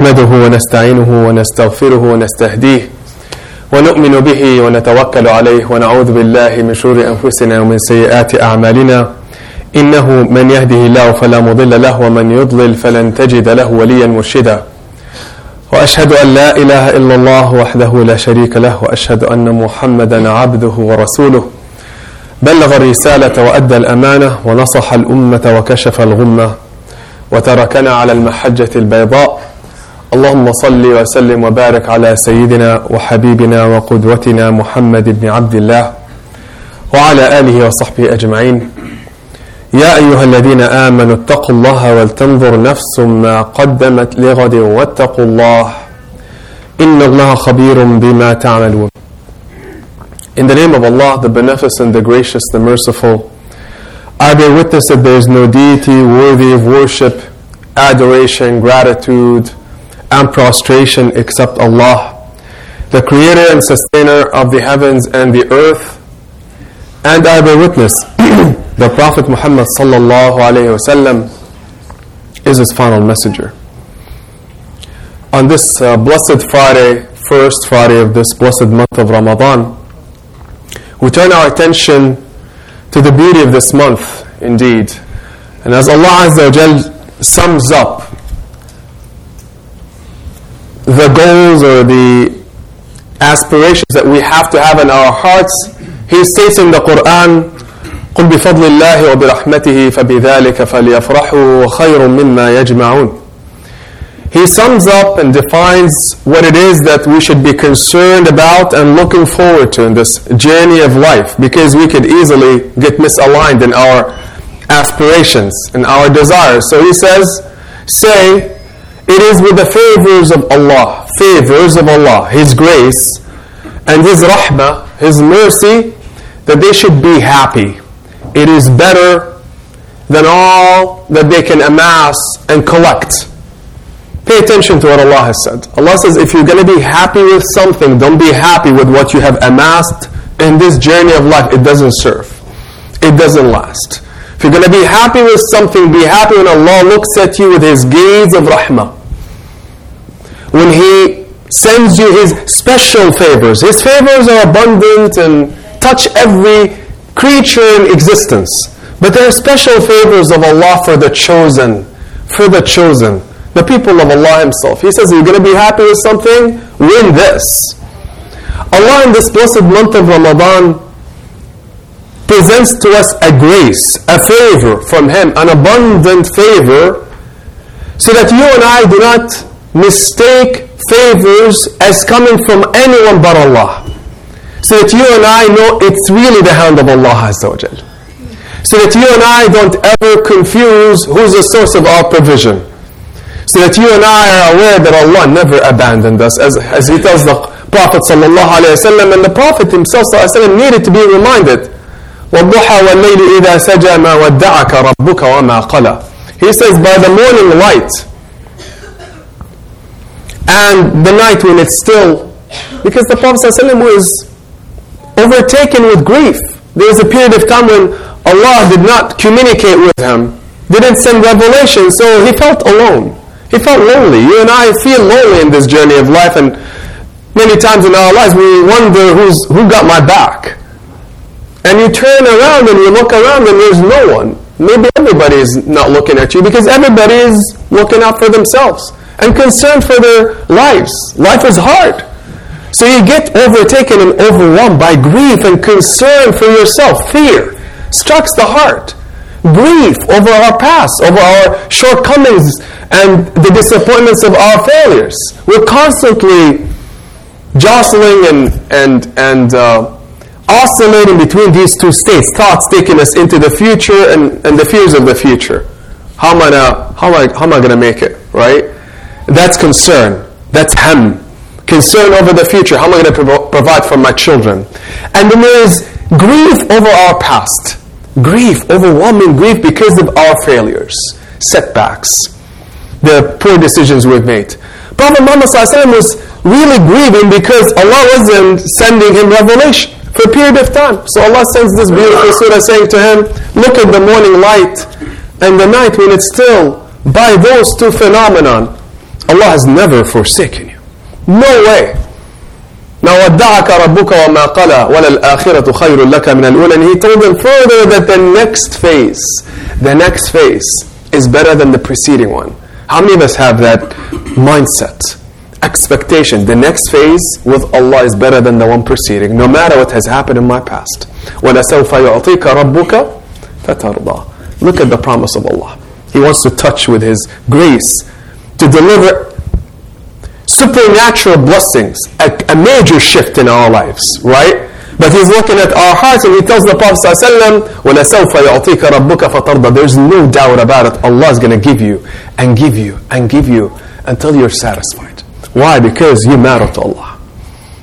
نحمده ونستعينه ونستغفره ونستهديه ونؤمن به ونتوكل عليه ونعوذ بالله من شرور أنفسنا ومن سيئات أعمالنا. إنه من يهده الله فلا مضل له ومن يضلل فلن تجد له وليا مرشدا. وأشهد أن لا إله إلا الله وحده لا شريك له وأشهد أن محمدا عبده ورسوله. بلغ الرسالة وأدى الأمانة ونصح الأمة وكشف الغمة وتركنا على المحجة البيضاء. اللهم صل وسلم وبارك على سيدنا وحبيبنا وقدوتنا محمد بن عبد الله وعلى آله وصحبه أجمعين. يا أيها الذين آمنوا اتقوا الله ولتنظر نفس ما قدمت لغد واتقوا الله. إن الله خبير بما تعملون. In the name of Allah, the Beneficent, the Gracious, the Merciful, I bear witness that there is no deity worthy of worship, adoration, gratitude, and prostration except Allah, the creator and sustainer of the heavens and the earth. And I bear witness the Prophet Muhammad sallallahu alayhi wasallam is his final messenger. On this uh, blessed Friday, first Friday of this blessed month of Ramadan, we turn our attention to the beauty of this month indeed. And as Allah Azza wa sums up the goals or the aspirations that we have to have in our hearts, He states in the Quran, قل بفضل الله وبرحمته فبذلك فليفرحوا خير مما يجمعون. He sums up and defines what it is that we should be concerned about and looking forward to in this journey of life because we could easily get misaligned in our aspirations and our desires. So he says, say, it is with the favors of Allah, favors of Allah, His grace and His rahmah, His mercy, that they should be happy. It is better than all that they can amass and collect. Pay attention to what Allah has said. Allah says, if you're going to be happy with something, don't be happy with what you have amassed in this journey of life. It doesn't serve. It doesn't last. If you're going to be happy with something, be happy when Allah looks at you with His gaze of rahmah. When He sends you His special favors. His favors are abundant and touch every creature in existence. But there are special favors of Allah for the chosen. For the chosen the people of Allah Himself. He says, You're going to be happy with something? Win this. Allah in this blessed month of Ramadan presents to us a grace, a favor from Him, an abundant favor, so that you and I do not mistake favors as coming from anyone but Allah. So that you and I know it's really the hand of Allah Azza wa. So that you and I don't ever confuse who's the source of our provision so that you and I are aware that Allah never abandoned us, as, as He tells the Prophet sallallahu and the Prophet himself sallallahu needed to be reminded. وَالضُّحَى وَاللَّيْلِ إِذَا سَجَى مَا وَدَّعَكَ رَبُّكَ وَمَا قَلَى He says, by the morning light and the night when it's still, because the Prophet sallallahu was overtaken with grief. There was a period of time when Allah did not communicate with him, didn't send revelation, so he felt alone. He felt lonely. You and I feel lonely in this journey of life, and many times in our lives we wonder who's who got my back. And you turn around and you look around and there's no one. Maybe everybody is not looking at you because everybody is looking out for themselves and concerned for their lives. Life is hard. So you get overtaken and overwhelmed by grief and concern for yourself. Fear strikes the heart. Grief over our past, over our shortcomings and the disappointments of our failures. We're constantly jostling and, and, and uh, oscillating between these two states, thoughts taking us into the future and, and the fears of the future. How am I how am I, how am I gonna make it, right? That's concern. That's ham. Concern over the future. How am I gonna provo- provide for my children? And then there's grief over our past. Grief, overwhelming grief because of our failures, setbacks the poor decisions we've made. Prophet Muhammad was really grieving because Allah wasn't sending him revelation for a period of time. So Allah sends this beautiful surah saying to him, look at the morning light and the night when it's still. By those two phenomenon, Allah has never forsaken you. No way. Now ودعك ربك وما قلى وللآخرة خير لك من الأولى and he told them further that the next phase the next phase is better than the preceding one. How many of us have that mindset? Expectation. The next phase with Allah is better than the one preceding, no matter what has happened in my past. وَلَسَوْفَ يُعْطِيكَ رَبُّكَ فَتَرْضَى Look at the promise of Allah. He wants to touch with His grace to deliver supernatural blessings, a, a major shift in our lives, right? But he's looking at our hearts and he tells the Prophet ﷺ, وَلَسَوْفَ يَعْطِيكَ رَبُّكَ فَتَرْضَى There's no doubt about it. Allah is going to give you and give you and give you until you're satisfied. Why? Because you matter to Allah.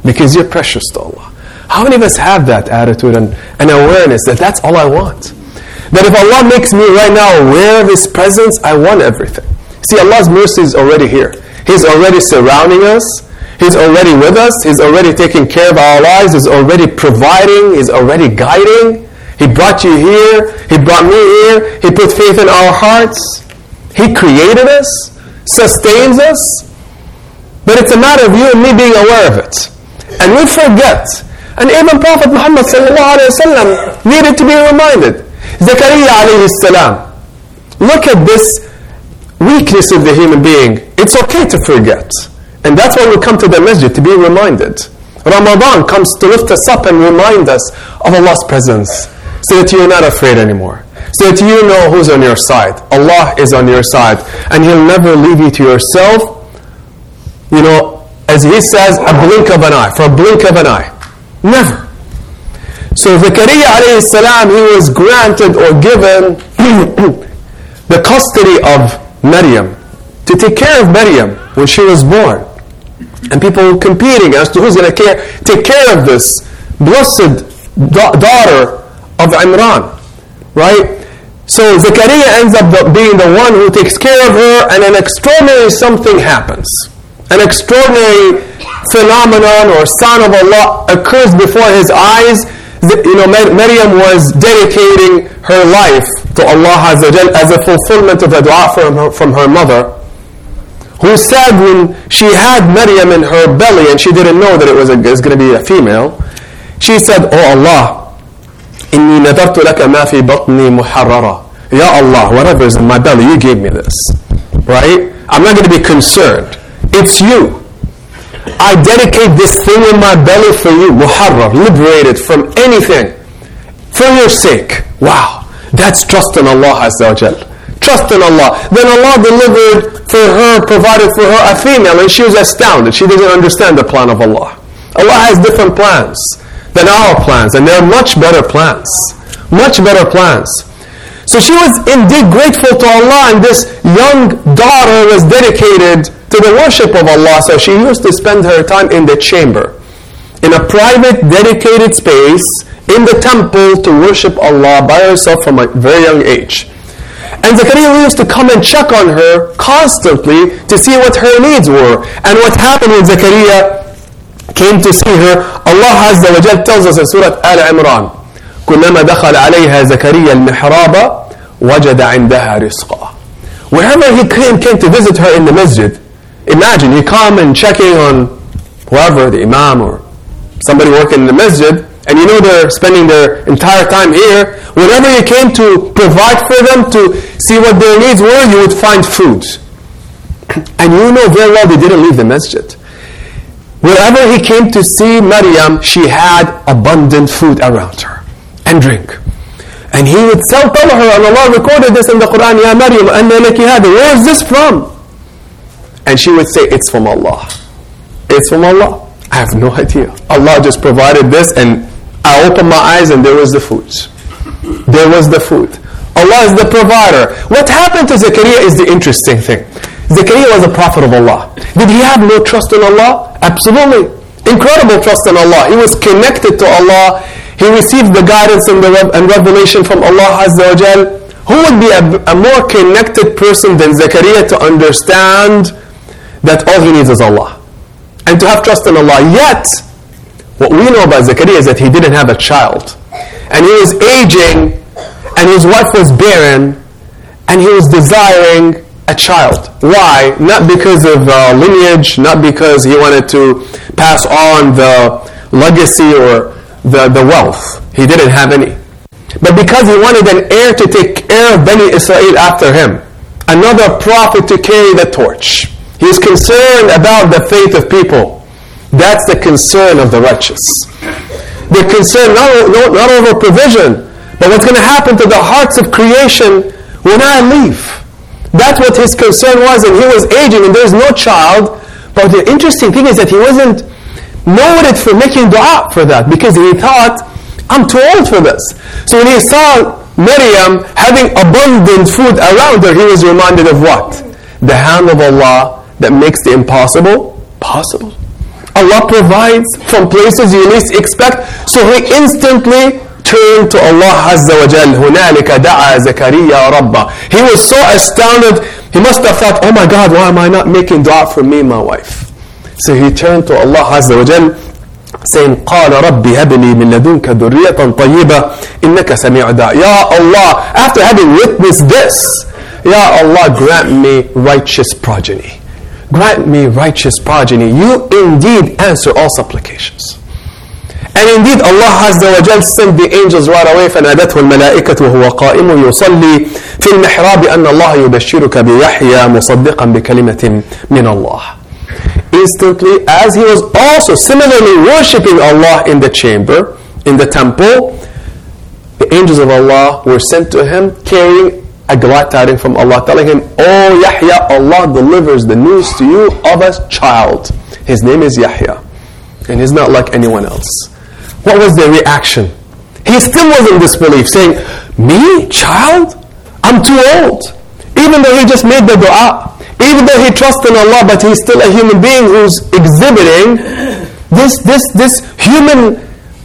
Because you're precious to Allah. How many of us have that attitude and, and awareness that that's all I want? That if Allah makes me right now aware of His presence, I want everything. See, Allah's mercy is already here. He's already surrounding us. He's already with us. He's already taking care of our lives. He's already providing. He's already guiding. He brought you here. He brought me here. He put faith in our hearts. He created us, sustains us. But it's a matter of you and me being aware of it. And we forget. And even Prophet Muhammad needed to be reminded. Zakaria. Look at this weakness of the human being. It's okay to forget. And that's why we come to the masjid, to be reminded. Ramadan comes to lift us up and remind us of Allah's presence so that you're not afraid anymore. So that you know who's on your side. Allah is on your side. And He'll never leave you to yourself. You know, as He says, a blink of an eye, for a blink of an eye. Never. So Zakaria alayhi salam, he was granted or given the custody of Maryam to take care of Maryam when she was born and people competing as to who's going to care, take care of this blessed da- daughter of Imran, right? So Zechariah ends up being the one who takes care of her, and an extraordinary something happens An extraordinary phenomenon or sign of Allah occurs before his eyes. You know, Maryam was dedicating her life to Allah as a fulfillment of a dua from her, from her mother who said when she had Maryam in her belly and she didn't know that it was, a, it was going to be a female, she said, Oh Allah, إني نذرت لك ما في بطني محررة. Ya Allah, whatever is in my belly, you gave me this. Right? I'm not going to be concerned. it's you. I dedicate this thing in my belly for you, muharrar, liberated from anything, for your sake. Wow, that's trust in Allah Azza wa Jal trust in Allah. Then Allah delivered for her, provided for her a female, and she was astounded. She didn't understand the plan of Allah. Allah has different plans than our plans, and they're much better plans. Much better plans. So she was indeed grateful to Allah, and this young daughter was dedicated to the worship of Allah. So she used to spend her time in the chamber, in a private, dedicated space in the temple to worship Allah by herself from a very young age. And Zakaria used to come and check on her constantly to see what her needs were. And what happened when Zakaria came to see her, Allah Azza wa Jal tells us in Surah Al Imran, كلما دخل عليها زكريا المحراب وجد عندها رزقا. Wherever he came, came to visit her in the masjid, imagine you come and checking on whoever, the imam or somebody working in the masjid, and you know they're spending their entire time here, whenever you came to provide for them, to see what their needs were, you would find food. And you know very well they didn't leave the masjid. Wherever he came to see Maryam, she had abundant food around her and drink. And he would tell her, and Allah recorded this in the Quran, Ya Maryam, hada. Where is this from? And she would say, it's from Allah. It's from Allah. I have no idea. Allah just provided this and I opened my eyes and there was the food. There was the food. Allah is the provider. What happened to Zechariah is the interesting thing. Zechariah was a prophet of Allah. Did he have no trust in Allah? Absolutely. Incredible trust in Allah. He was connected to Allah. He received the guidance and, the rev- and revelation from Allah Azza wa. Who would be a, a more connected person than Zechariah to understand that all he needs is Allah? And to have trust in Allah. Yet, what we know about Zechariah is that he didn't have a child. And he was aging, and his wife was barren, and he was desiring a child. Why? Not because of uh, lineage, not because he wanted to pass on the legacy or the, the wealth. He didn't have any. But because he wanted an heir to take care of Bani Israel after him, another prophet to carry the torch. He is concerned about the fate of people. That's the concern of the righteous. They're concerned not, not, not over provision, but what's going to happen to the hearts of creation when I leave. That's what his concern was, and he was aging, and there's no child. But the interesting thing is that he wasn't noted for making dua for that, because he thought, I'm too old for this. So when he saw Miriam having abundant food around her, he was reminded of what? The hand of Allah that makes the impossible possible. Allah provides from places you least expect, so he instantly turned to Allah Azza wa Jal. هُنَالِكَ دَعَى زَكَرِيَّا رَبَّهُ He was so astounded, he must have thought, oh my God, why am I not making dua for me and my wife? So he turned to Allah Azza wa Jal, saying, قال رب هب لي من لدنك ذرية طيبة إنك سميع الدعاء. Ya Allah, after having witnessed this, Ya Allah, grant me righteous progeny. Grant me righteous progeny. You indeed answer all supplications. And indeed Allah Azza wa Jal sent the angels right away فنادته الملائكة وهو قائم يصلي في المحراب أن الله يبشرك بيحيى مصدقا بكلمة من الله. Instantly, as he was also similarly worshipping Allah in the chamber, in the temple, the angels of Allah were sent to him carrying a glad tidings from Allah, telling him, Oh Yahya, Allah delivers the news to you of a child. His name is Yahya, and he's not like anyone else. What was their reaction? He still was in disbelief, saying, Me, child? I'm too old. Even though he just made the dua, even though he trusts in Allah, but he's still a human being who's exhibiting this, this, this human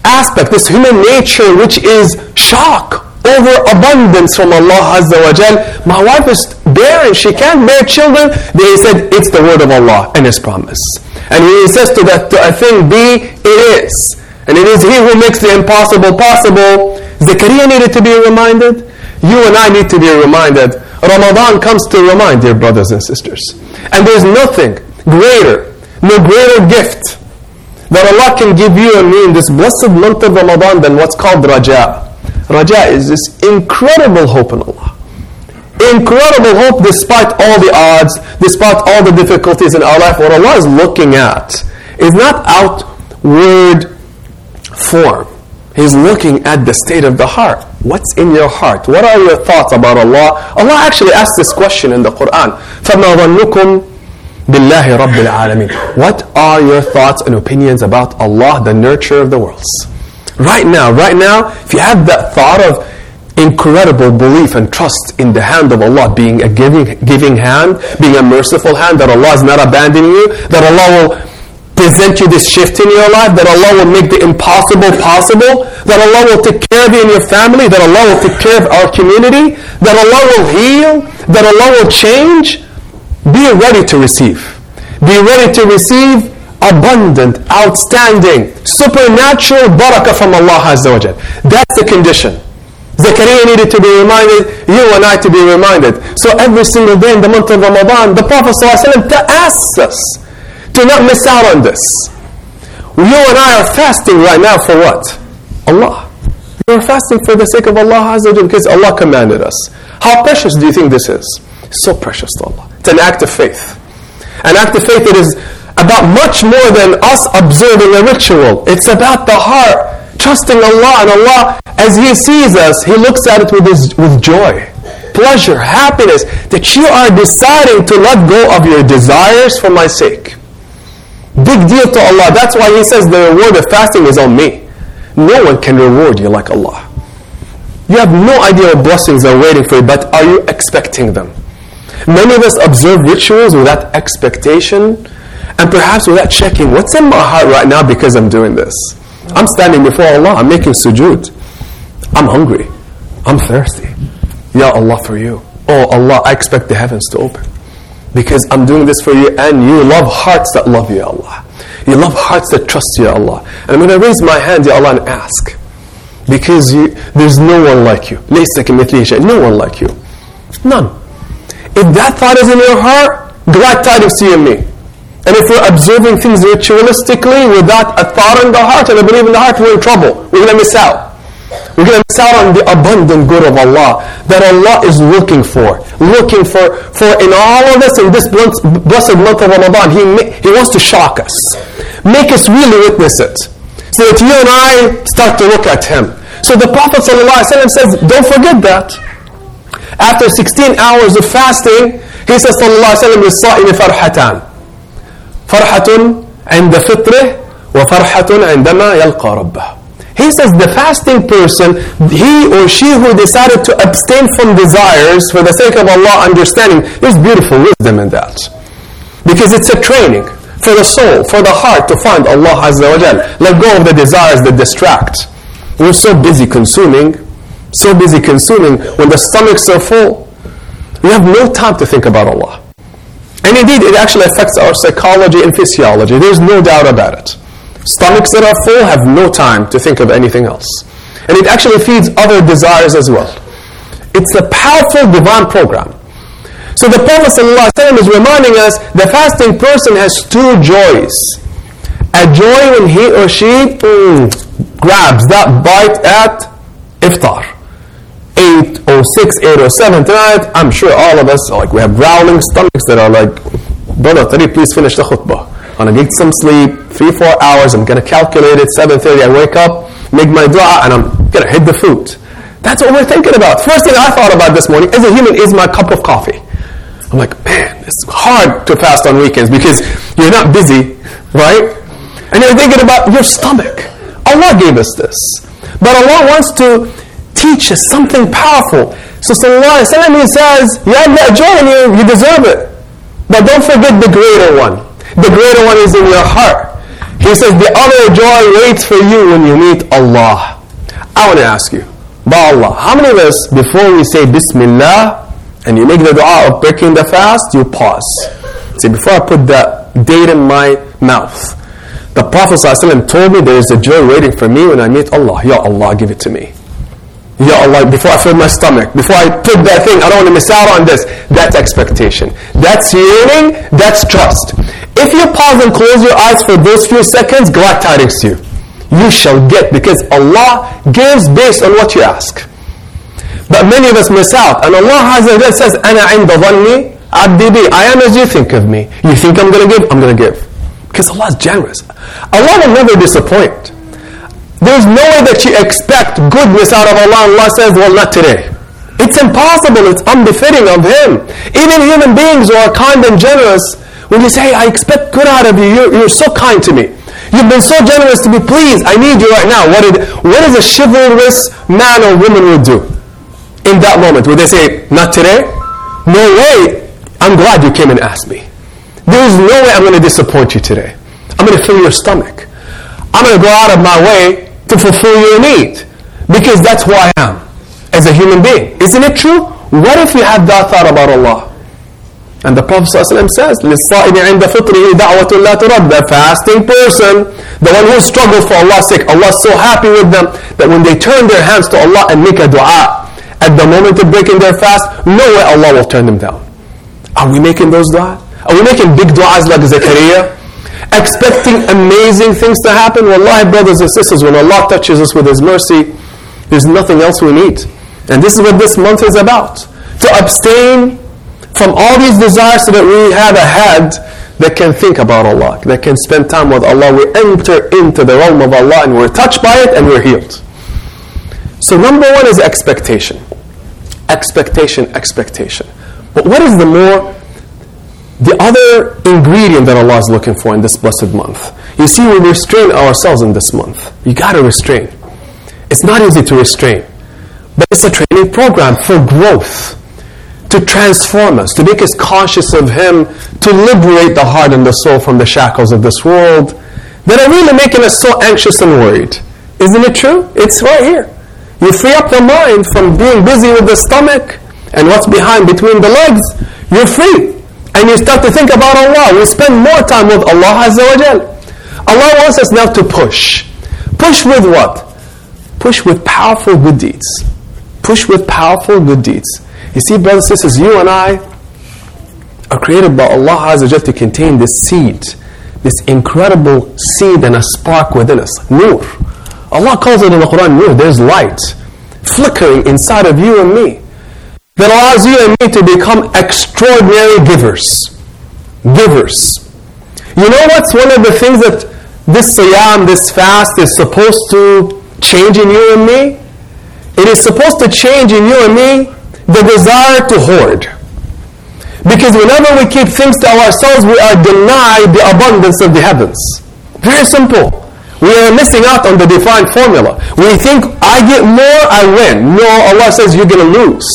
aspect, this human nature, which is shock over abundance from Allah Azza wa Jal. My wife is barren, she can't bear children. They said, it's the word of Allah and His promise. And He says to that to a thing, be, it is. And it is He who makes the impossible possible. Zakaria needed to be reminded. You and I need to be reminded. Ramadan comes to remind, dear brothers and sisters. And there's nothing greater, no greater gift that Allah can give you and me in this blessed month of Ramadan than what's called raja. Raja is this incredible hope in Allah. Incredible hope despite all the odds, despite all the difficulties in our life. What Allah is looking at is not outward form. He's looking at the state of the heart. What's in your heart? What are your thoughts about Allah? Allah actually asked this question in the Quran. فَمَا ظَنُّكُمْ بِاللَّهِ رَبِّ الْعَالَمِينَ What are your thoughts and opinions about Allah, the nurturer of the worlds? Right now, right now, if you have that thought of incredible belief and trust in the hand of Allah being a giving, giving hand, being a merciful hand, that Allah is not abandoning you, that Allah will present you this shift in your life, that Allah will make the impossible possible, that Allah will take care of you and your family, that Allah will take care of our community, that Allah will heal, that Allah will change, be ready to receive. Be ready to receive abundant, outstanding, supernatural barakah from Allah Azza wa. That's the condition. Zakaria needed to be reminded, you and I to be reminded. So every single day in the month of Ramadan, the Prophet ﷺ asks us to not miss out on this. You and I are fasting right now for what? Allah. We're fasting for the sake of Allah Azza wa because Allah commanded us. How precious do you think this is? So precious to Allah. It's an act of faith. An act of faith that is about much more than us observing a ritual. It's about the heart, trusting Allah, and Allah, as He sees us, He looks at it with, his, with joy, pleasure, happiness, that you are deciding to let go of your desires for my sake. Big deal to Allah. That's why He says the reward of fasting is on me. No one can reward you like Allah. You have no idea what blessings are waiting for you, but are you expecting them? Many of us observe rituals without expectation and perhaps without checking what's in my heart right now because I'm doing this. I'm standing before Allah, I'm making sujood. I'm hungry. I'm thirsty. Ya Allah for you. Oh Allah, I expect the heavens to open. Because I'm doing this for you and you love hearts that love you, Allah. You love hearts that trust you, Allah. And I'm going to raise my hand, Ya Allah, and ask. Because you, there's no one like you. No one like you. None. If that thought is in your heart, glad tidings to you and me. And if we're observing things ritualistically without a thought in the heart and a belief in the heart, we're in trouble. We're going to miss out. We're going to miss out on the abundant good of Allah that Allah is looking for. Looking for, for in all of us in this blessed month of Ramadan, He, he wants to shock us. Make us really witness it. So that you and I start to look at Him. So the Prophet ﷺ says, don't forget that. After 16 hours of fasting, he says, Sallallahu Alaihi Wasallam, فرحة عند فطره وفرحة عندما يلقى ربه. He says the fasting person, he or she who decided to abstain from desires for the sake of Allah understanding, there's beautiful wisdom in that. Because it's a training for the soul, for the heart to find Allah Azza wa Jal. Let go of the desires that distract. We're so busy consuming, so busy consuming when the stomachs are full. We have no time to think about Allah. And indeed, it actually affects our psychology and physiology. There's no doubt about it. Stomachs that are full have no time to think of anything else. And it actually feeds other desires as well. It's a powerful divine program. So the Prophet ﷺ is reminding us the fasting person has two joys. A joy when he or she mm, grabs that bite at iftar. 8 or 6, 8 or 7 tonight, I'm sure all of us, like we have growling stomachs that are like, brother, please finish the khutbah. I'm gonna get some sleep, three, four hours. I'm gonna calculate it. 7:30, I wake up, make my dua, and I'm gonna hit the food. That's what we're thinking about. First thing I thought about this morning as a human is my cup of coffee. I'm like, man, it's hard to fast on weekends because you're not busy, right? And you're thinking about your stomach. Allah gave us this. But Allah wants to teach us something powerful. So Sallallahu Alaihi Wasallam says, you have that joy in you, you deserve it. But don't forget the greater one. The greater one is in your heart. He says, the other joy waits for you when you meet Allah. I want to ask you, by Allah, how many of us, before we say Bismillah, and you make the dua of breaking the fast, you pause. Say, before I put the date in my mouth, the Prophet ﷺ told me there is a joy waiting for me when I meet Allah. Ya Allah, give it to me. Ya Allah, before I fill my stomach, before I put that thing, I don't want to miss out on this. That's expectation. That's yearning, that's trust. If you pause and close your eyes for those few seconds, glad tidings to you. You shall get because Allah gives based on what you ask. But many of us miss out. And Allah Azza wa says, أَنَا عِنْدَ ظَنِّي عَبْدِي I am as you think of me. You think I'm going to give? I'm going to give. Because Allah is generous. Allah will never disappoint. There's no way that you expect goodness out of Allah. Allah says, well, not today. It's impossible. It's unbefitting of Him. Even human beings who are kind and generous, when you say, I expect good out of you, you're, you're so kind to me. You've been so generous to me. Please, I need you right now. What, did, what is a chivalrous man or woman would do in that moment? Would they say, not today? No way. I'm glad you came and asked me. There's no way I'm going to disappoint you today. I'm going to fill your stomach. I'm going to go out of my way to fulfill your need because that's who I am as a human being. Isn't it true? What if you had that thought about Allah? And the Prophet ﷺ says, لِلصَّائِمِ عِنْدَ فِطْرِهِ دَعْوَةٌ لَا تُرَدَّ The fasting person, the one who struggles for Allah's sake, Allah's so happy with them that when they turn their hands to Allah and make a dua, at the moment of breaking their fast, no way Allah will turn them down. Are we making those du'as? Are we making big du'as like Zakaria? Expecting amazing things to happen? Wallahi, brothers and sisters, when Allah touches us with His mercy, there's nothing else we need. And this is what this month is about. To abstain from all these desires so that we have a head that can think about Allah, that can spend time with Allah. We enter into the realm of Allah and we're touched by it and we're healed. So number one is expectation. Expectation, expectation. But what is the more, the other ingredient that Allah is looking for in this blessed month? You see, we restrain ourselves in this month. You gotta restrain. It's not easy to restrain, but it's a training program for growth to transform us, to make us conscious of Him, to liberate the heart and the soul from the shackles of this world that are really making us so anxious and worried. Isn't it true? It's right here. You free up the mind from being busy with the stomach and what's behind between the legs. You're free. And you start to think about Allah. We spend more time with Allah Azza wa Jal. Allah wants us now to push. Push with what? Push with powerful good deeds. Push with powerful good deeds. You see, brothers and sisters, you and I, are created by Allah Azza to contain this seed, this incredible seed and a spark within us, nur. Allah calls it in the Quran nur, there's light flickering inside of you and me that allows you and me to become extraordinary givers. Givers. You know what's one of the things that this siyam, this fast is supposed to change in you and me? It is supposed to change in you and me the desire to hoard. Because whenever we keep things to ourselves, we are denied the abundance of the heavens. Very simple. We are missing out on the defined formula. We think, I get more, I win. No, Allah says you're going to lose.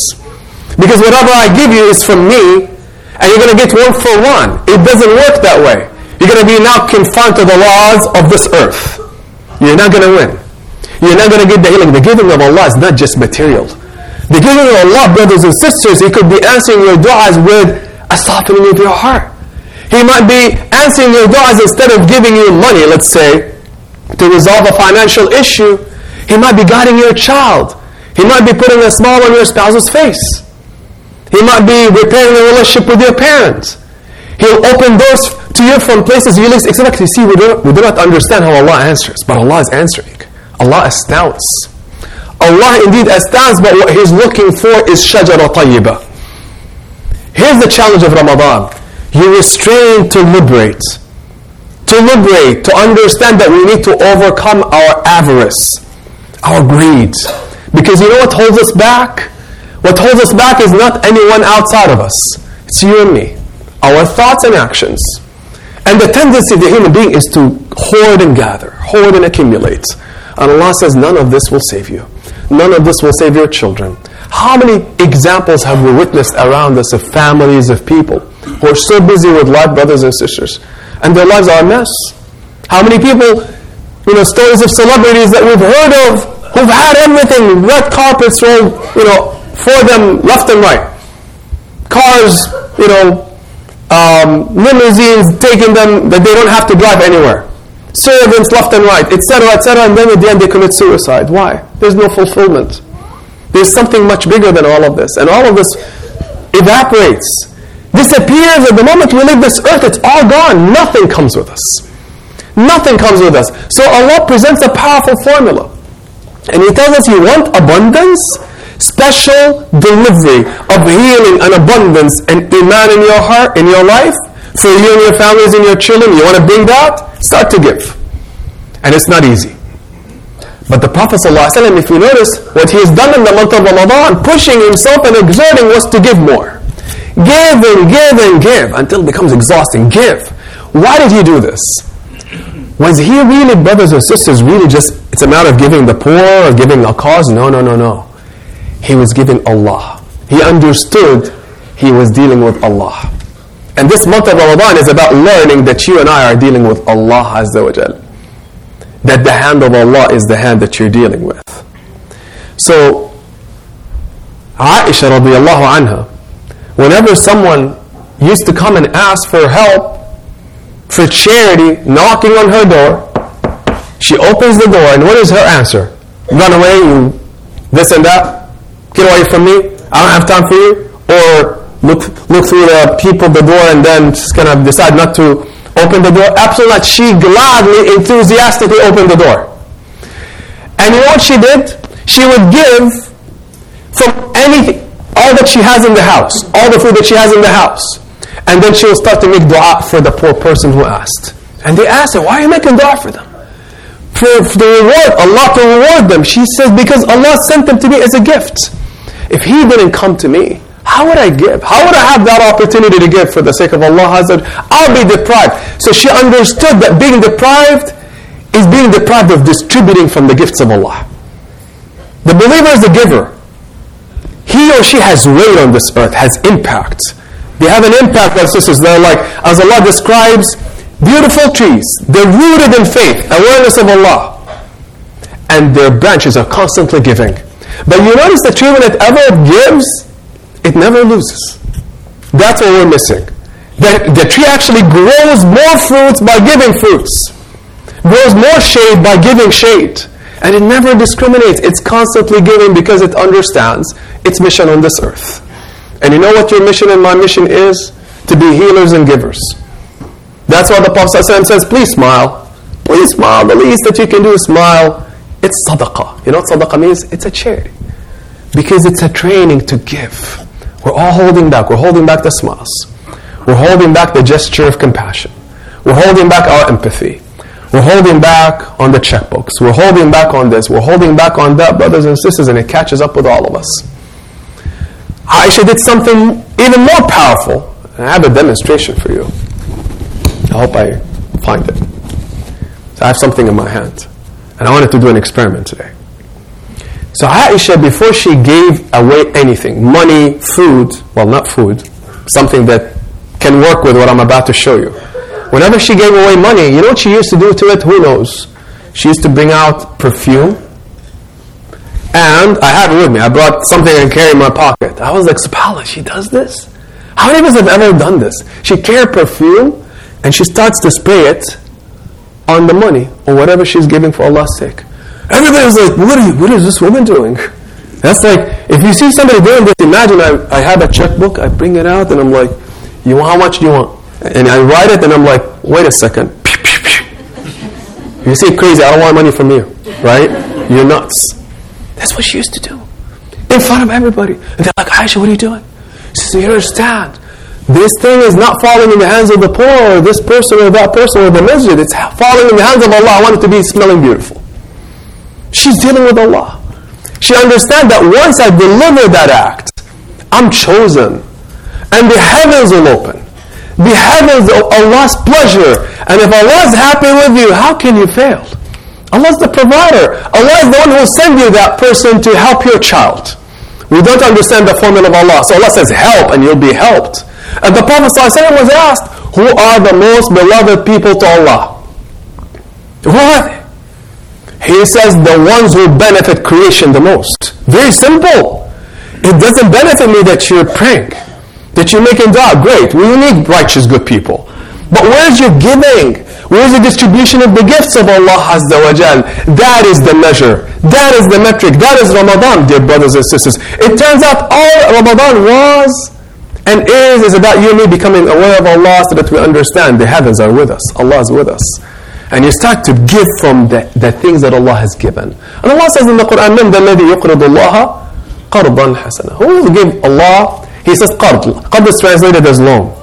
Because whatever I give you is from me, and you're going to get one for one. It doesn't work that way. You're going to be now confined to the laws of this earth. You're not going to win. You're not going to get the healing. The giving of Allah is not just material. The giving of Allah, brothers and sisters, He could be answering your du'as with a softening of your heart. He might be answering your du'as instead of giving you money, let's say, to resolve a financial issue. He might be guiding your child. He might be putting a smile on your spouse's face. He might be repairing the relationship with your parents. He'll open doors to you from places you least expect. You see, we do, we do not understand how Allah answers, but Allah is answering. Allah astounds. Allah indeed astounds, but what He's looking for is shajara tayyiba. Here's the challenge of Ramadan. You restrain to liberate. To liberate, to understand that we need to overcome our avarice, our greed. Because you know what holds us back? What holds us back is not anyone outside of us. It's you and me. Our thoughts and actions. And the tendency of the human being is to hoard and gather, hoard and accumulate. And Allah says, none of this will save you. None of this will save your children. How many examples have we witnessed around us of families, of people who are so busy with life, brothers and sisters, and their lives are a mess? How many people, you know, stories of celebrities that we've heard of who've had everything, red carpets rolled, you know, for them left and right. Cars, you know, um, limousines taking them that they don't have to drive anywhere. Servants left and right, etc., etc., and then at the end they commit suicide. Why? There's no fulfillment. There's something much bigger than all of this, and all of this evaporates, disappears at the moment we leave this earth. It's all gone. Nothing comes with us. Nothing comes with us. So Allah presents a powerful formula, and He tells us, "You want abundance." Special delivery of healing and abundance and iman in your heart, in your life, for you and your families and your children, you want to bring that, start to give. And it's not easy. But the Prophet ﷺ, if you notice, what he has done in the month of Ramadan, pushing himself and exerting was to give more. Give and give and give until it becomes exhausting. Give. Why did he do this? Was he really, brothers and sisters, really just, it's a matter of giving the poor or giving a cause? No, no, no, no he was giving Allah. He understood he was dealing with Allah. And this month of Ramadan is about learning that you and I are dealing with Allah Azza wa Jal. That the hand of Allah is the hand that you're dealing with. So, Aisha radiallahu anha, whenever someone used to come and ask for help, for charity, knocking on her door, she opens the door, and what is her answer? Run away, you this and that? Get away from me. I don't have time for you. Or look, look through the people, the door, and then just kind of decide not to open the door. Absolutely not. She gladly, enthusiastically opened the door. And you know what she did? She would give from anything, all that she has in the house, all the food that she has in the house. And then she will start to make dua for the poor person who asked. And they asked her, why are you making dua for them? For, for the reward, Allah to reward them. She says, because Allah sent them to me as a gift. If he didn't come to me, how would I give? How would I have that opportunity to give for the sake of Allah Azza? I'll be deprived. So she understood that being deprived is being deprived of distributing from the gifts of Allah. The believer is the giver. He or she has weight on this earth, has impact. They have an impact, brothers sisters. They're like, as Allah describes, beautiful trees. They're rooted in faith, awareness of Allah. And their branches are constantly giving. But you notice the tree, when it ever gives, it never loses. That's what we're missing. The, the tree actually grows more fruits by giving fruits, grows more shade by giving shade. And it never discriminates. It's constantly giving because it understands its mission on this earth. And you know what your mission and my mission is? to be healers and givers. That's why the Prophet says, please smile. Please smile. The least that you can do is smile. It's sadaqah. You know what sadaqah means? It's a charity. Because it's a training to give. We're all holding back. We're holding back the smiles. We're holding back the gesture of compassion. We're holding back our empathy. We're holding back on the checkbooks. We're holding back on this. We're holding back on that, brothers and sisters, and it catches up with all of us. Aisha did something even more powerful. I have a demonstration for you. I hope I find it. So I have something in my hand. And I wanted to do an experiment today. So Aisha, before she gave away anything, money, food, well, not food, something that can work with what I'm about to show you. Whenever she gave away money, you know what she used to do to it? Who knows? She used to bring out perfume. And I had it with me. I brought something and carried in my pocket. I was like, subhanAllah, she does this? How many of us have ever done this? She carried perfume and she starts to spray it on the money or whatever she's giving for Allah's sake. Everybody's like, what, are you, what is this woman doing? That's like, if you see somebody doing this, imagine I, I have a checkbook, I bring it out, and I'm like, you want, how much do you want? And I write it, and I'm like, wait a second. You say crazy, I don't want money from you, right? You're nuts. That's what she used to do. In front of everybody. And they're like, Aisha, what are you doing? She says, you understand. This thing is not falling in the hands of the poor, or this person, or that person, or the masjid. It's falling in the hands of Allah. I want it to be smelling beautiful. She's dealing with Allah. She understands that once I deliver that act, I'm chosen. And the heavens will open. The heavens of Allah's pleasure. And if Allah is happy with you, how can you fail? Allah is the provider. Allah is the one who will send you that person to help your child. We don't understand the formula of Allah. So Allah says, help, and you'll be helped. And the Prophet ﷺ was asked, who are the most beloved people to Allah? Who are they? He says the ones who benefit creation the most. Very simple. It doesn't benefit me that you're praying, that you're making dua. Great. We need righteous, good people. But where's your giving? Where's the distribution of the gifts of Allah Azza wa Jal? That is the measure. That is the metric. That is Ramadan, dear brothers and sisters. It turns out all Ramadan was and is is about you and me becoming aware of Allah so that we understand the heavens are with us. Allah is with us and you start to give from the, the things that Allah has given. And Allah says in the Quran, من ذا الذي يقرض الله قرضا حسنا. Who will give Allah? He says qard. Qard is translated as loan.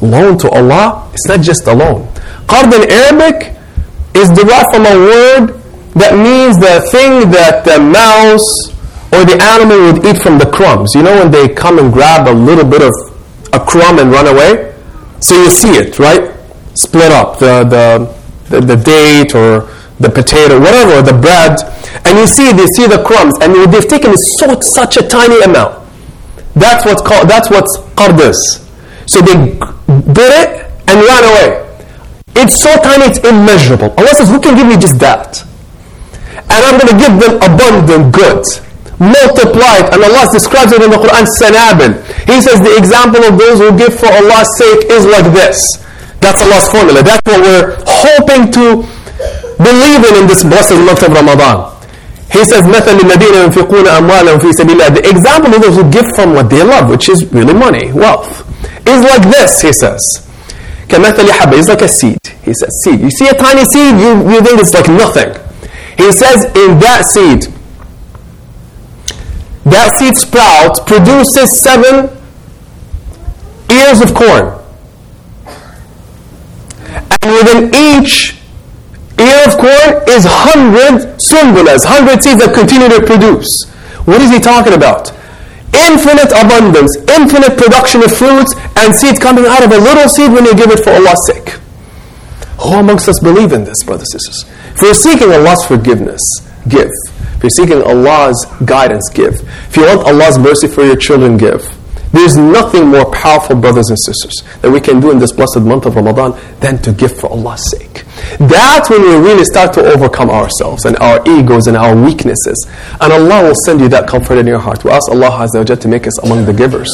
Loan to Allah, it's not just a loan. Qard in Arabic is derived from a word that means the thing that the mouse or the animal would eat from the crumbs. You know when they come and grab a little bit of a crumb and run away? So you see it, right? Split up. The, the, the, the date or the potato, whatever, the bread, and you see they see the crumbs, and they've taken so such a tiny amount. That's what's called. That's what's qardis. So they did it and ran away. It's so tiny, it's immeasurable. Allah says, "Who can give me just that?" And I'm going to give them abundant goods Multiply it. And Allah describes it in the Quran, sanabil. He says the example of those who give for Allah's sake is like this. That's Allah's formula. That's what we're hoping to believe in in this blessed month of Ramadan. He says, مثل الذين ينفقون أموالهم في سبيل الله. The example of those who give from what they love, which is really money, wealth, is like this, he says. كمثل حبة. It's like a seed. He says, seed. You see a tiny seed, you, you think it's like nothing. He says, in that seed, that seed sprout produces seven ears of corn. And within each ear of corn is 100 sunbulas, 100 seeds that continue to produce. What is he talking about? Infinite abundance, infinite production of fruits and seeds coming out of a little seed when you give it for Allah's sake. Who amongst us believe in this, brothers and sisters? If you're seeking Allah's forgiveness, give. If you're seeking Allah's guidance, give. If you want Allah's mercy for your children, give. There's nothing more powerful, brothers and sisters, that we can do in this blessed month of Ramadan than to give for Allah's sake. That's when we really start to overcome ourselves and our egos and our weaknesses. And Allah will send you that comfort in your heart. We ask Allah Azza wa to make us among the givers.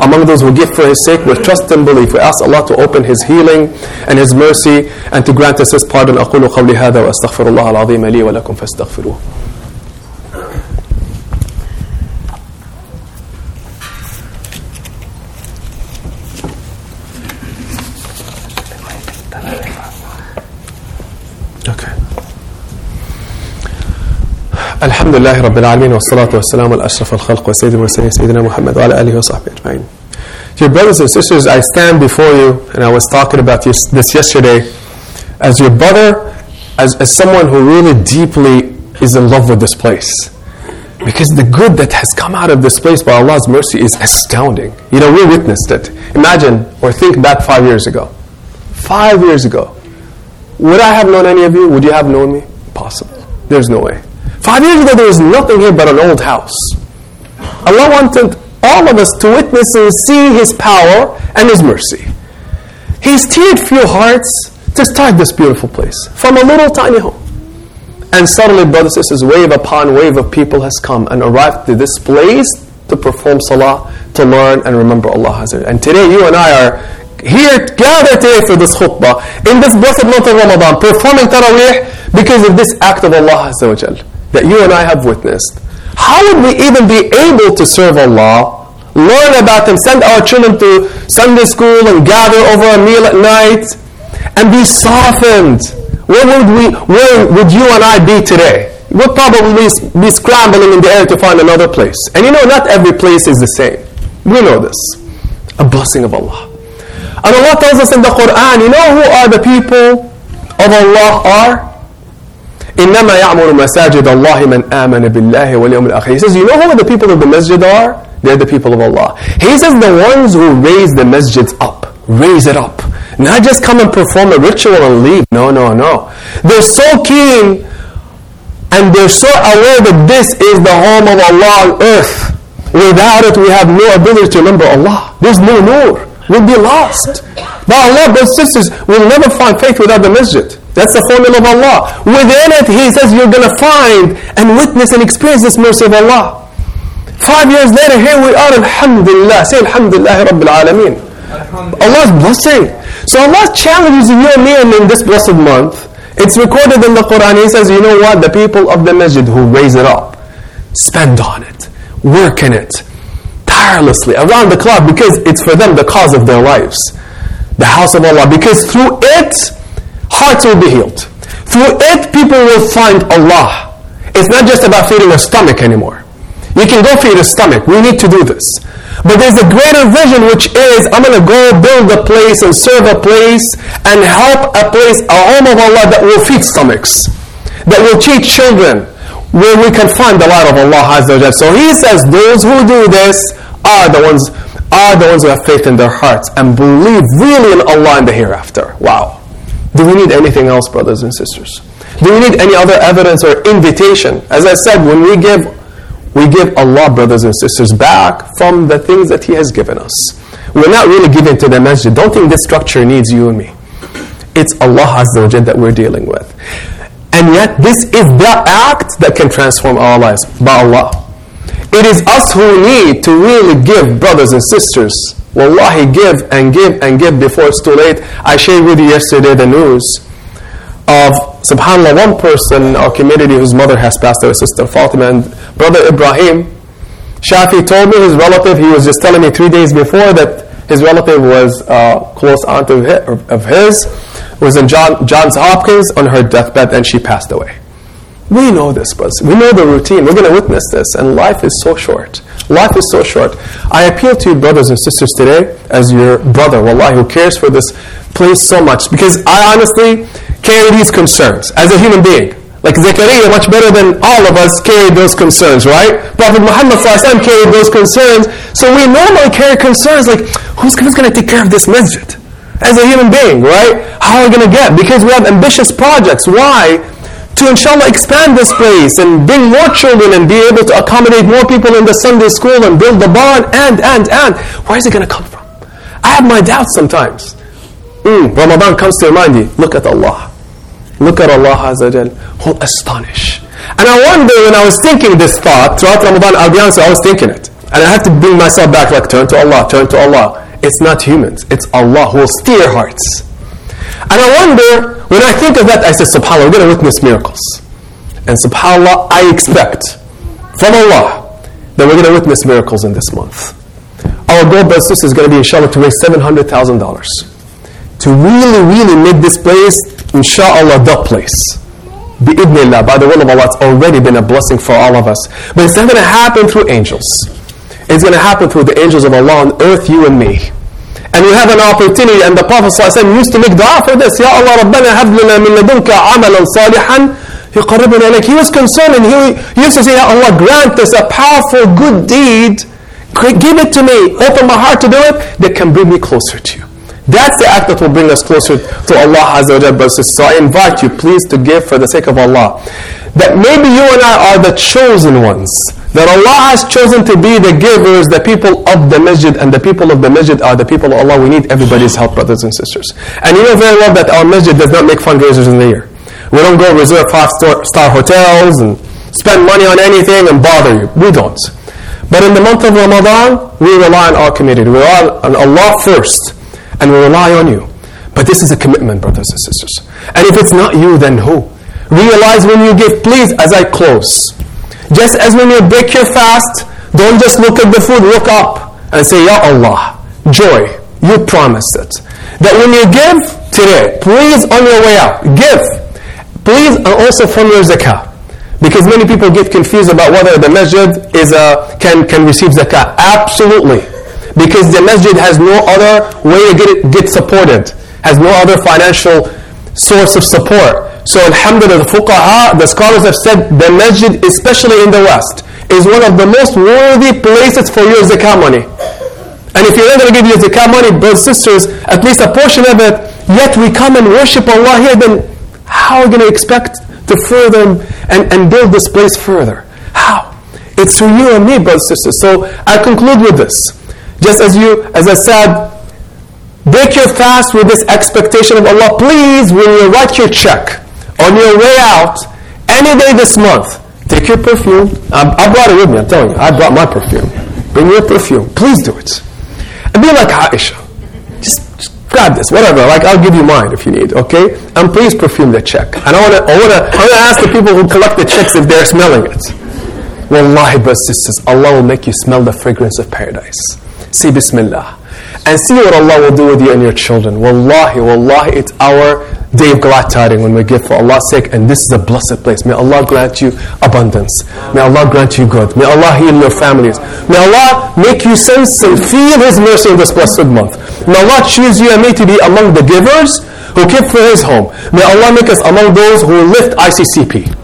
Among those who give for His sake with trust and belief. We ask Allah to open His healing and His mercy and to grant us His pardon. أقول قولي هذا وأستغفر الله العظيم لي ولكم فاستغفروه. الحمد لله رب العالمين والصلاة والسلام على أشرف الخلق وسيد المرسلين سيدنا محمد وعلى آله وصحبه أجمعين. Dear brothers and sisters, I stand before you, and I was talking about this yesterday, as your brother, as, as someone who really deeply is in love with this place. Because the good that has come out of this place by Allah's mercy is astounding. You know, we witnessed it. Imagine or think back five years ago. Five years ago. Would I have known any of you? Would you have known me? Possible. There's no way. Five years ago, there was nothing here but an old house. Allah wanted all of us to witness and see His power and His mercy. He steered few hearts to start this beautiful place from a little tiny home. And suddenly, brothers and sisters, wave upon wave of people has come and arrived to this place to perform salah, to learn and remember Allah. And today, you and I are here gathered today for this khutbah in this blessed month of Ramadan, performing tarawih because of this act of Allah that you and I have witnessed. How would we even be able to serve Allah, learn about Him, send our children to Sunday school and gather over a meal at night, and be softened? Where would we, where would you and I be today? We'll probably be scrambling in the air to find another place. And you know, not every place is the same. We know this. A blessing of Allah. And Allah tells us in the Quran, you know who are the people of Allah are? إنما يعمر مساجد الله من آمن بالله واليوم الآخر. He says, you know who the people of the masjid are? They're the people of Allah. He says the ones who raise the masjids up. Raise it up. Not just come and perform a ritual and leave. No, no, no. They're so keen and they're so aware that this is the home of Allah on earth. Without it, we have no ability to remember Allah. There's no nur. We'll be lost. But Allah, brothers and sisters, will never find faith without the masjid. That's the formula of Allah. Within it, He says you're going to find and witness and experience this mercy of Allah. Five years later, here we are, Alhamdulillah. Say Alhamdulillah Rabbil Alameen. Allah's blessing. So Allah challenges you and me in this blessed month. It's recorded in the Quran. He says, you know what? The people of the masjid who raise it up, spend on it, work in it, tirelessly, around the clock, because it's for them the cause of their lives. The house of Allah. Because through it, hearts will be healed. Through it, people will find Allah. It's not just about feeding a stomach anymore. You can go feed a stomach. We need to do this. But there's a greater vision, which is I'm going to go build a place and serve a place and help a place, a home of Allah that will feed stomachs, that will teach children, where we can find the light of Allah Azza wa So He says, those who do this are the ones are the ones who have faith in their hearts and believe really in Allah in the hereafter. Wow. Do we need anything else, brothers and sisters? Do we need any other evidence or invitation? As I said, when we give, we give Allah, brothers and sisters, back from the things that He has given us. We're not really giving to the masjid. Don't think this structure needs you and me. It's Allah Azza wa that we're dealing with. And yet, this is the act that can transform our lives by Allah. It is us who need to really give, brothers and sisters, Wallahi, give and give and give before it's too late. I shared with you yesterday the news of, subhanAllah, one person in our community whose mother has passed away, Sister Fatima, and Brother Ibrahim. Shafi told me his relative, he was just telling me three days before that his relative was a close aunt of his, was in John, Johns Hopkins on her deathbed and she passed away. We know this, brothers. We know the routine. We're going to witness this. And life is so short. Life is so short. I appeal to you, brothers and sisters, today as your brother, wallahi, who cares for this place so much. Because I honestly carry these concerns as a human being. Like Zechariah, much better than all of us carried those concerns, right? Prophet Muhammad carried those concerns. So we normally carry concerns like, who's, who's going to take care of this masjid? As a human being, right? How are we going to get? Because we have ambitious projects. Why? To inshallah expand this place and bring more children and be able to accommodate more people in the Sunday school and build the barn and, and, and. Where is it going to come from? I have my doubts sometimes. Mm, Ramadan comes to remind you, look at Allah. Look at Allah Azza Jal, who'll astonish. And I wonder when I was thinking this thought, throughout Ramadan, I'll be honest, I was thinking it. And I have to bring myself back, like, turn to Allah, turn to Allah. It's not humans, it's Allah who will steer hearts. And I wonder, when I think of that, I say, subhanAllah, we're going to witness miracles. And subhanAllah, I expect from Allah that we're going to witness miracles in this month. Our goal, brothers and sisters, is going to be, inshallah, to raise $700,000. To really, really make this place, inshallah, the place. bi'idnillah, by the will of Allah, it's already been a blessing for all of us. But it's not going to happen through angels. It's going to happen through the angels of Allah on earth, you and me and you have an opportunity and the Prophet ﷺ used to make dua for this Ya Allah Rabbana hablana min ladunka amalan salihan he was concerned and he, he used to say Ya Allah grant us a powerful good deed. Give it to me. Open my heart to do it that can bring me closer to you. That's the act that will bring us closer to Allah Azza wa Jalla. So I invite you please to give for the sake of Allah. That maybe you and I are the chosen ones. That Allah has chosen to be the givers, the people of the masjid, and the people of the masjid are the people of Allah. We need everybody's help, brothers and sisters. And you know very well that our masjid does not make fundraisers in the year. We don't go reserve five-star hotels and spend money on anything and bother you. We don't. But in the month of Ramadan, we rely on our community. We rely on Allah first, and we rely on you. But this is a commitment, brothers and sisters. And if it's not you, then who? Realize when you give, please, as I close. Just as when you break your fast, don't just look at the food, look up and say, Ya Allah, joy, you promised it. That when you give today, please on your way out, give. Please and also from your zakah. Because many people get confused about whether the masjid is a, can, can receive zakah. Absolutely. Because the masjid has no other way to get it get supported, has no other financial source of support. So alhamdulillah, the fuqaha, the scholars have said the masjid, especially in the West, is one of the most worthy places for your zakah money. And if you're not going to give your zakah money, brothers sisters, at least a portion of it, yet we come and worship Allah here, then how are we going to expect to further and, and build this place further? How? It's through you and me, brothers sisters. So I conclude with this. Just as you, as I said, break your fast with this expectation of Allah. Please, when you write your check, on your way out, any day this month, take your perfume. I, I brought it with me, I'm telling you. I brought my perfume. Bring your perfume. Please do it. And be like Aisha. Just, just grab this, whatever. Like I'll give you mine if you need, okay? And please perfume the check. And I wanna I wanna I wanna ask the people who collect the checks if they're smelling it. Wallahi, brothers sisters, Allah will make you smell the fragrance of paradise. Say Bismillah. And see what Allah will do with you and your children. Wallahi, wallahi, it's our day of glad tiding when we give for Allah's sake, and this is a blessed place. May Allah grant you abundance. May Allah grant you good. May Allah heal your families. May Allah make you sense and feel His mercy in this blessed month. May Allah choose you and me to be among the givers who give for His home. May Allah make us among those who lift ICCP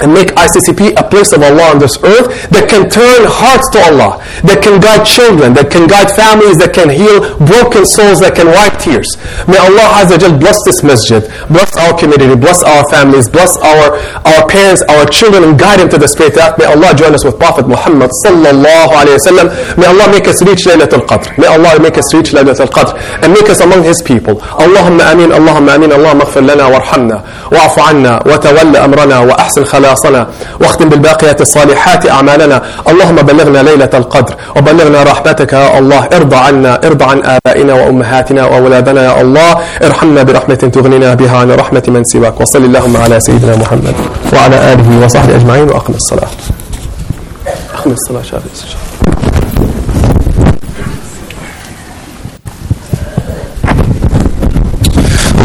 and make ICCP a place of Allah on this earth that can turn hearts to Allah, that can guide children, that can guide families, that can heal broken souls, that can wipe tears. May Allah Azza bless this masjid, bless our community, bless our families, bless our, our parents, our children, and guide them to the straight path. May Allah join us with Prophet Muhammad sallallahu alayhi wasallam. May Allah make us reach Laylatul Qadr. May Allah make us reach Laylatul Qadr and make us among His people. Allahumma ameen, Allahumma ameen, Allahumma اغفر لنا وارحمنا واعف عنا وتول أمرنا وأحسن خلاصنا خلاصنا واختم بالباقيات الصالحات أعمالنا. اللهم بلغنا ليلة القدر وبلغنا رحمتك يا الله. ارضى عنا ارضى عن آبائنا وأمهاتنا وأولادنا يا الله. ارحمنا برحمة تغنينا بها عن رحمة من سواك. وصل اللهم على سيدنا محمد وعلى آله وصحبه أجمعين وأقم الصلاة. أقم الصلاة شافي